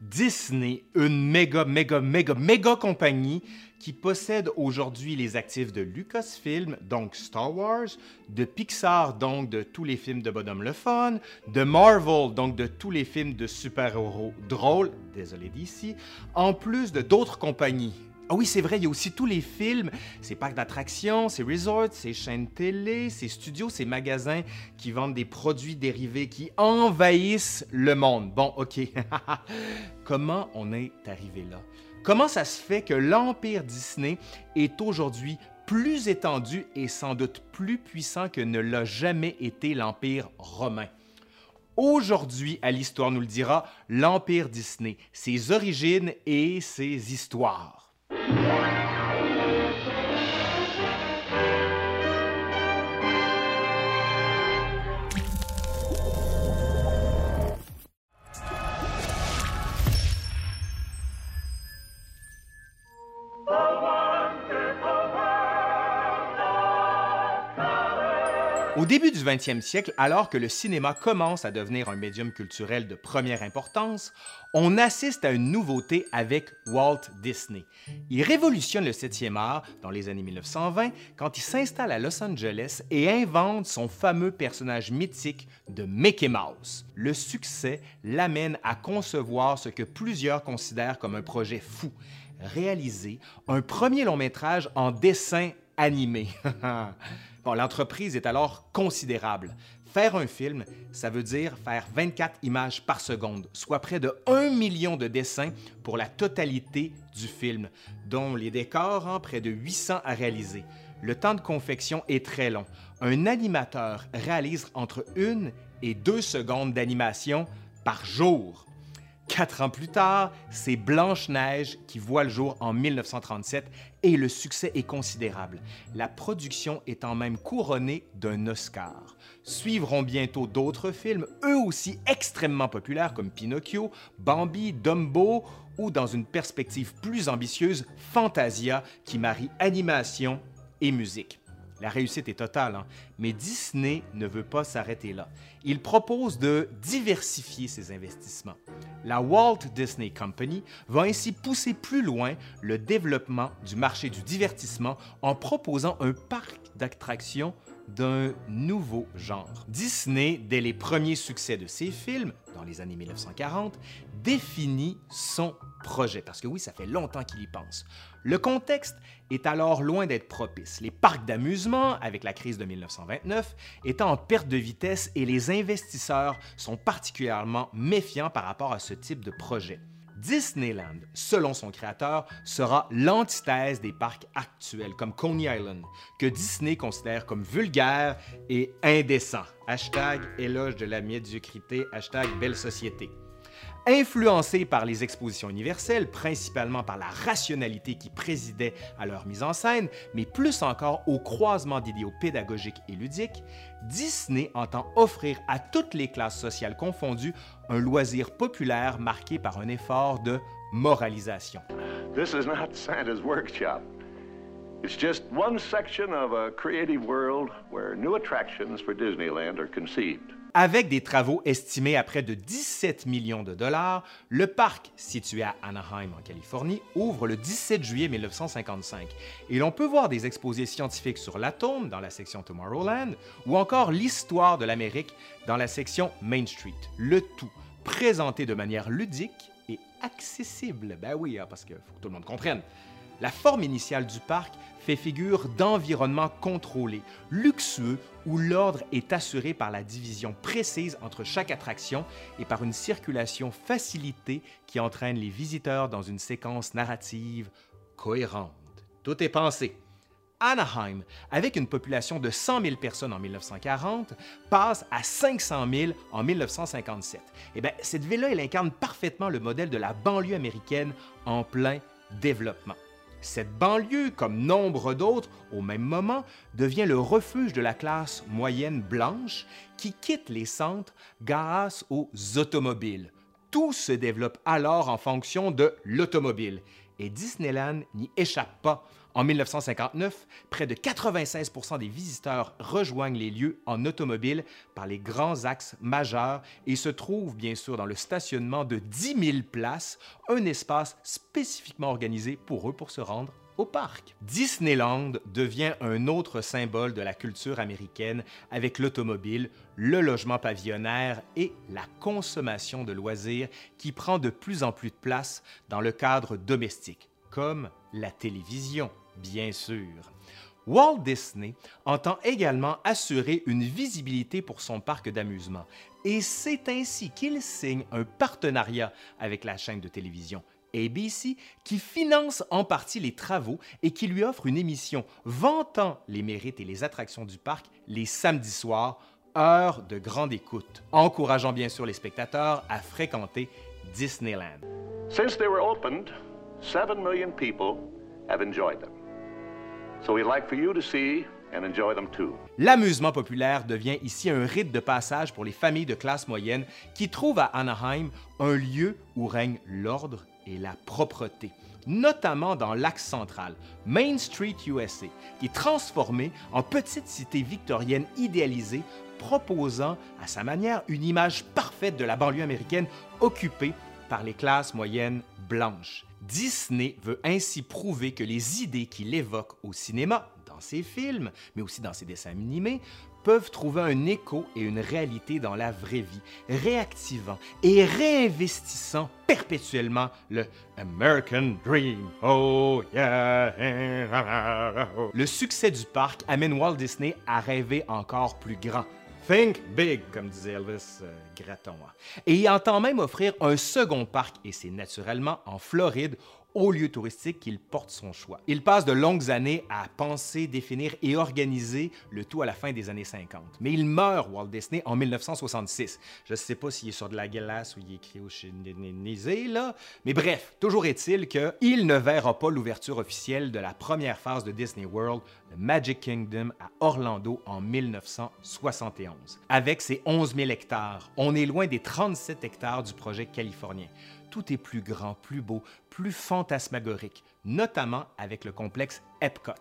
Disney, une méga, méga, méga, méga compagnie qui possède aujourd'hui les actifs de Lucasfilm, donc Star Wars, de Pixar, donc de tous les films de Bonhomme le Fun, de Marvel, donc de tous les films de super-héros drôles, désolé d'ici, en plus de d'autres compagnies. Ah oui, c'est vrai, il y a aussi tous les films, ces parcs d'attractions, ces resorts, ces chaînes télé, ces studios, ces magasins qui vendent des produits dérivés qui envahissent le monde. Bon, ok. Comment on est arrivé là? Comment ça se fait que l'empire Disney est aujourd'hui plus étendu et sans doute plus puissant que ne l'a jamais été l'empire romain? Aujourd'hui, à l'Histoire nous le dira, l'empire Disney, ses origines et ses histoires. Thank you. Au début du 20e siècle, alors que le cinéma commence à devenir un médium culturel de première importance, on assiste à une nouveauté avec Walt Disney. Il révolutionne le 7e art dans les années 1920 quand il s'installe à Los Angeles et invente son fameux personnage mythique de Mickey Mouse. Le succès l'amène à concevoir ce que plusieurs considèrent comme un projet fou, réaliser un premier long métrage en dessin animé. Bon, l'entreprise est alors considérable. Faire un film, ça veut dire faire 24 images par seconde, soit près de 1 million de dessins pour la totalité du film, dont les décors, en près de 800 à réaliser. Le temps de confection est très long. Un animateur réalise entre une et deux secondes d'animation par jour. Quatre ans plus tard, c'est Blanche-Neige qui voit le jour en 1937 et le succès est considérable, la production étant même couronnée d'un Oscar. Suivront bientôt d'autres films, eux aussi extrêmement populaires comme Pinocchio, Bambi, Dumbo ou dans une perspective plus ambitieuse, Fantasia qui marie animation et musique. La réussite est totale, hein. mais Disney ne veut pas s'arrêter là. Il propose de diversifier ses investissements. La Walt Disney Company va ainsi pousser plus loin le développement du marché du divertissement en proposant un parc d'attractions d'un nouveau genre. Disney, dès les premiers succès de ses films, dans les années 1940, définit son projet, parce que oui, ça fait longtemps qu'il y pense. Le contexte est alors loin d'être propice. Les parcs d'amusement, avec la crise de 1929, étant en perte de vitesse et les investisseurs sont particulièrement méfiants par rapport à ce type de projet. Disneyland, selon son créateur, sera l'antithèse des parcs actuels comme Coney Island, que Disney considère comme vulgaire et indécent. Hashtag éloge de la médiocrité, hashtag belle société. Influencés par les expositions universelles, principalement par la rationalité qui présidait à leur mise en scène, mais plus encore au croisement d'idéaux pédagogiques et ludiques, Disney entend offrir à toutes les classes sociales confondues un loisir populaire marqué par un effort de moralisation. This is not Santa's workshop. It's just one section of a creative world where new attractions for Disneyland are conceived. Avec des travaux estimés à près de 17 millions de dollars, le parc, situé à Anaheim en Californie, ouvre le 17 juillet 1955 et l'on peut voir des exposés scientifiques sur l'atome dans la section Tomorrowland ou encore l'histoire de l'Amérique dans la section Main Street. Le tout présenté de manière ludique et accessible. Ben oui, hein, parce qu'il faut que tout le monde comprenne. La forme initiale du parc fait figure d'environnement contrôlé, luxueux, où l'ordre est assuré par la division précise entre chaque attraction et par une circulation facilitée qui entraîne les visiteurs dans une séquence narrative cohérente. Tout est pensé. Anaheim, avec une population de 100 000 personnes en 1940, passe à 500 000 en 1957. Eh bien, cette ville-là, elle incarne parfaitement le modèle de la banlieue américaine en plein développement. Cette banlieue, comme nombre d'autres au même moment, devient le refuge de la classe moyenne blanche qui quitte les centres grâce aux automobiles. Tout se développe alors en fonction de l'automobile et Disneyland n'y échappe pas En 1959, près de 96% des visiteurs rejoignent les lieux en automobile par les grands axes majeurs et se trouvent bien sûr dans le stationnement de 10 000 places, un espace spécifiquement organisé pour eux pour se rendre au parc. Disneyland devient un autre symbole de la culture américaine avec l'automobile, le logement pavillonnaire et la consommation de loisirs qui prend de plus en plus de place dans le cadre domestique, comme la télévision, bien sûr. Walt Disney entend également assurer une visibilité pour son parc d'amusement, et c'est ainsi qu'il signe un partenariat avec la chaîne de télévision ABC qui finance en partie les travaux et qui lui offre une émission vantant les mérites et les attractions du parc les samedis soirs, heure de grande écoute, encourageant bien sûr les spectateurs à fréquenter Disneyland. Since they were opened, 7 million people have enjoyed them. So we'd like for you to see and enjoy them too. L'amusement populaire devient ici un rite de passage pour les familles de classe moyenne qui trouvent à Anaheim un lieu où règne l'ordre et la propreté, notamment dans l'axe central, Main Street USA, qui est transformé en petite cité victorienne idéalisée, proposant à sa manière une image parfaite de la banlieue américaine occupée par les classes moyennes blanches. Disney veut ainsi prouver que les idées qu'il évoque au cinéma, dans ses films, mais aussi dans ses dessins animés, peuvent trouver un écho et une réalité dans la vraie vie, réactivant et réinvestissant perpétuellement le American Dream. Oh yeah! Le succès du parc amène Walt Disney à rêver encore plus grand. Think big, comme disait Elvis euh. Et il entend même offrir un second parc, et c'est naturellement en Floride, au lieu touristique qu'il porte son choix. Il passe de longues années à penser, définir et organiser le tout à la fin des années 50. Mais il meurt, Walt Disney, en 1966. Je ne sais pas s'il est sur de la glace ou il est cryogénisé, là. Mais bref, toujours est-il qu'il ne verra pas l'ouverture officielle de la première phase de Disney World, le Magic Kingdom, à Orlando en 1971. Avec ses 11 000 hectares, on est loin des 37 hectares du projet californien tout est plus grand, plus beau, plus fantasmagorique, notamment avec le complexe Epcot,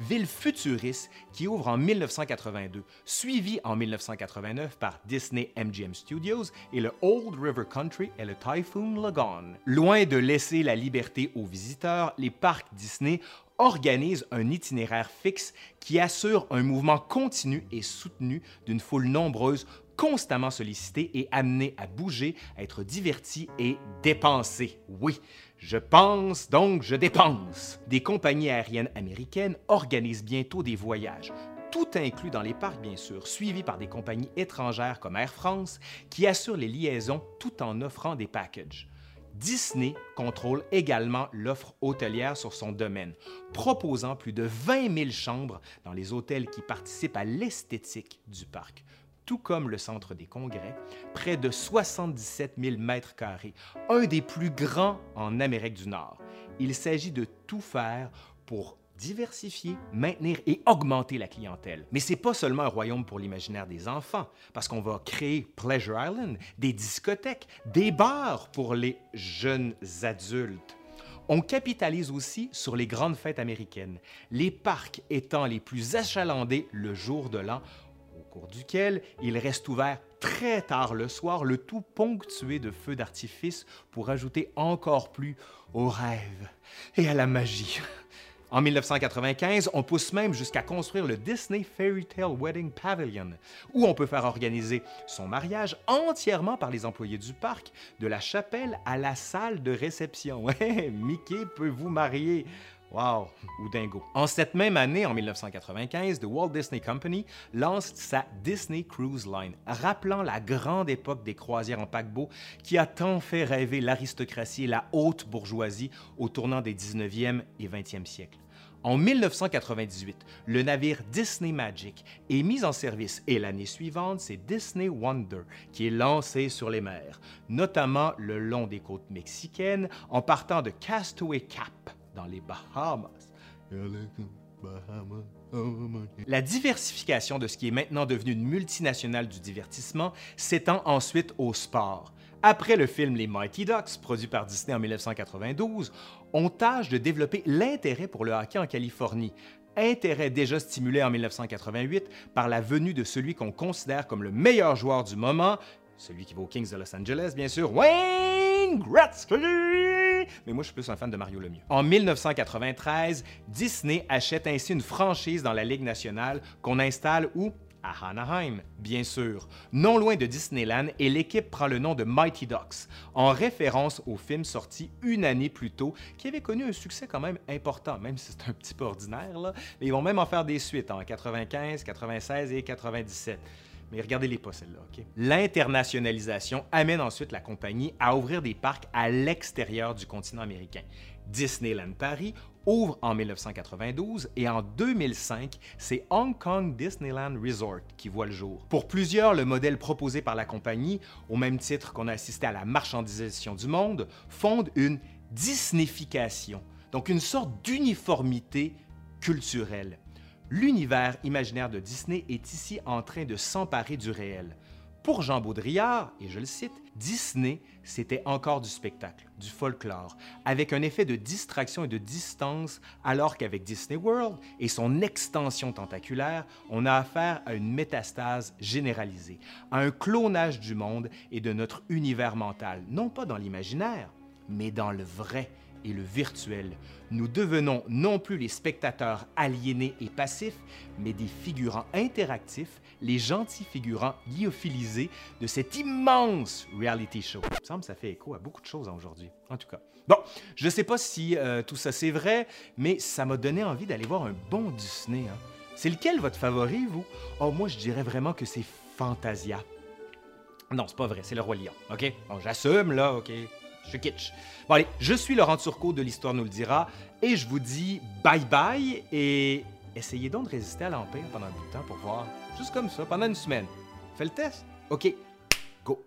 ville futuriste qui ouvre en 1982, suivi en 1989 par Disney MGM Studios et le Old River Country et le Typhoon Lagoon. Loin de laisser la liberté aux visiteurs, les parcs Disney organisent un itinéraire fixe qui assure un mouvement continu et soutenu d'une foule nombreuse constamment sollicité et amené à bouger, à être diverti et dépensé. Oui, je pense donc je dépense. Des compagnies aériennes américaines organisent bientôt des voyages, tout inclus dans les parcs bien sûr, suivis par des compagnies étrangères comme Air France, qui assurent les liaisons tout en offrant des packages. Disney contrôle également l'offre hôtelière sur son domaine, proposant plus de 20 000 chambres dans les hôtels qui participent à l'esthétique du parc tout comme le centre des congrès, près de 77 000 mètres carrés, un des plus grands en Amérique du Nord. Il s'agit de tout faire pour diversifier, maintenir et augmenter la clientèle. Mais c'est pas seulement un royaume pour l'imaginaire des enfants, parce qu'on va créer Pleasure Island, des discothèques, des bars pour les jeunes adultes. On capitalise aussi sur les grandes fêtes américaines, les parcs étant les plus achalandés le jour de l'an duquel il reste ouvert très tard le soir, le tout ponctué de feux d'artifice pour ajouter encore plus au rêve et à la magie. En 1995, on pousse même jusqu'à construire le Disney Fairy Tale Wedding Pavilion, où on peut faire organiser son mariage entièrement par les employés du parc, de la chapelle à la salle de réception. Mickey peut vous marier. Wow, ou dingo. En cette même année, en 1995, The Walt Disney Company lance sa Disney Cruise Line, rappelant la grande époque des croisières en paquebot qui a tant fait rêver l'aristocratie et la haute bourgeoisie au tournant des 19e et 20e siècles. En 1998, le navire Disney Magic est mis en service et l'année suivante, c'est Disney Wonder qui est lancé sur les mers, notamment le long des côtes mexicaines en partant de Castaway Cap dans les Bahamas. La diversification de ce qui est maintenant devenu une multinationale du divertissement s'étend ensuite au sport, Après le film Les Mighty Ducks, produit par Disney en 1992, on tâche de développer l'intérêt pour le hockey en Californie, intérêt déjà stimulé en 1988 par la venue de celui qu'on considère comme le meilleur joueur du moment, celui qui va aux Kings de Los Angeles, bien sûr, Wayne Gretzky! Mais moi, je suis plus un fan de Mario Lemieux. En 1993, Disney achète ainsi une franchise dans la Ligue nationale qu'on installe où? À Anaheim, bien sûr, non loin de Disneyland, et l'équipe prend le nom de Mighty Ducks, en référence au film sorti une année plus tôt, qui avait connu un succès quand même important, même si c'est un petit peu ordinaire, mais ils vont même en faire des suites en 95, 96 et 97. Mais regardez-les pas, celles-là, OK? L'internationalisation amène ensuite la compagnie à ouvrir des parcs à l'extérieur du continent américain. Disneyland Paris ouvre en 1992 et en 2005, c'est Hong Kong Disneyland Resort qui voit le jour. Pour plusieurs, le modèle proposé par la compagnie, au même titre qu'on a assisté à la marchandisation du monde, fonde une Disneyfication, donc une sorte d'uniformité culturelle. L'univers imaginaire de Disney est ici en train de s'emparer du réel. Pour Jean Baudrillard, et je le cite, Disney, c'était encore du spectacle, du folklore, avec un effet de distraction et de distance, alors qu'avec Disney World et son extension tentaculaire, on a affaire à une métastase généralisée, à un clonage du monde et de notre univers mental, non pas dans l'imaginaire, mais dans le vrai et le virtuel. Nous devenons non plus les spectateurs aliénés et passifs, mais des figurants interactifs, les gentils figurants lyophilisés de cet immense reality show. Il me semble que ça fait écho à beaucoup de choses aujourd'hui, en tout cas. Bon, je ne sais pas si euh, tout ça c'est vrai, mais ça m'a donné envie d'aller voir un bon Disney. Hein. C'est lequel votre favori, vous? Oh, moi, je dirais vraiment que c'est Fantasia. Non, c'est pas vrai, c'est le Roi Lion, OK? Bon, j'assume, là, OK? Je kitsch. Bon, allez, je suis Laurent Turcot de l'Histoire nous le dira, et je vous dis bye bye, et essayez donc de résister à l'Empire pendant de temps pour voir, juste comme ça, pendant une semaine. Fais le test? OK, go!